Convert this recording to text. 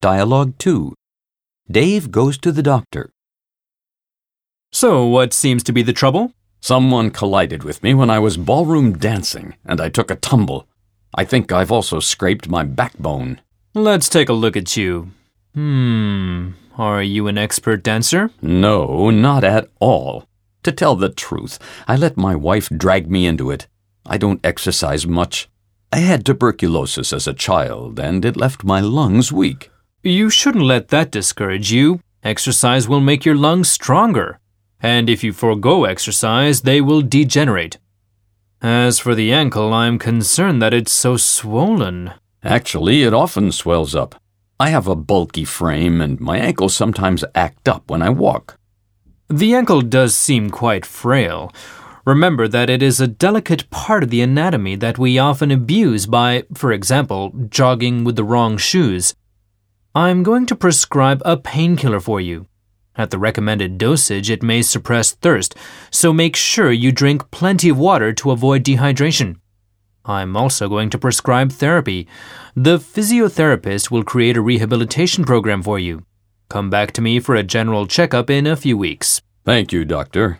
Dialogue 2. Dave goes to the doctor. So, what seems to be the trouble? Someone collided with me when I was ballroom dancing, and I took a tumble. I think I've also scraped my backbone. Let's take a look at you. Hmm, are you an expert dancer? No, not at all. To tell the truth, I let my wife drag me into it. I don't exercise much. I had tuberculosis as a child, and it left my lungs weak. You shouldn't let that discourage you. Exercise will make your lungs stronger. And if you forego exercise, they will degenerate. As for the ankle, I'm concerned that it's so swollen. Actually, it often swells up. I have a bulky frame, and my ankles sometimes act up when I walk. The ankle does seem quite frail. Remember that it is a delicate part of the anatomy that we often abuse by, for example, jogging with the wrong shoes. I'm going to prescribe a painkiller for you. At the recommended dosage, it may suppress thirst, so make sure you drink plenty of water to avoid dehydration. I'm also going to prescribe therapy. The physiotherapist will create a rehabilitation program for you. Come back to me for a general checkup in a few weeks. Thank you, Doctor.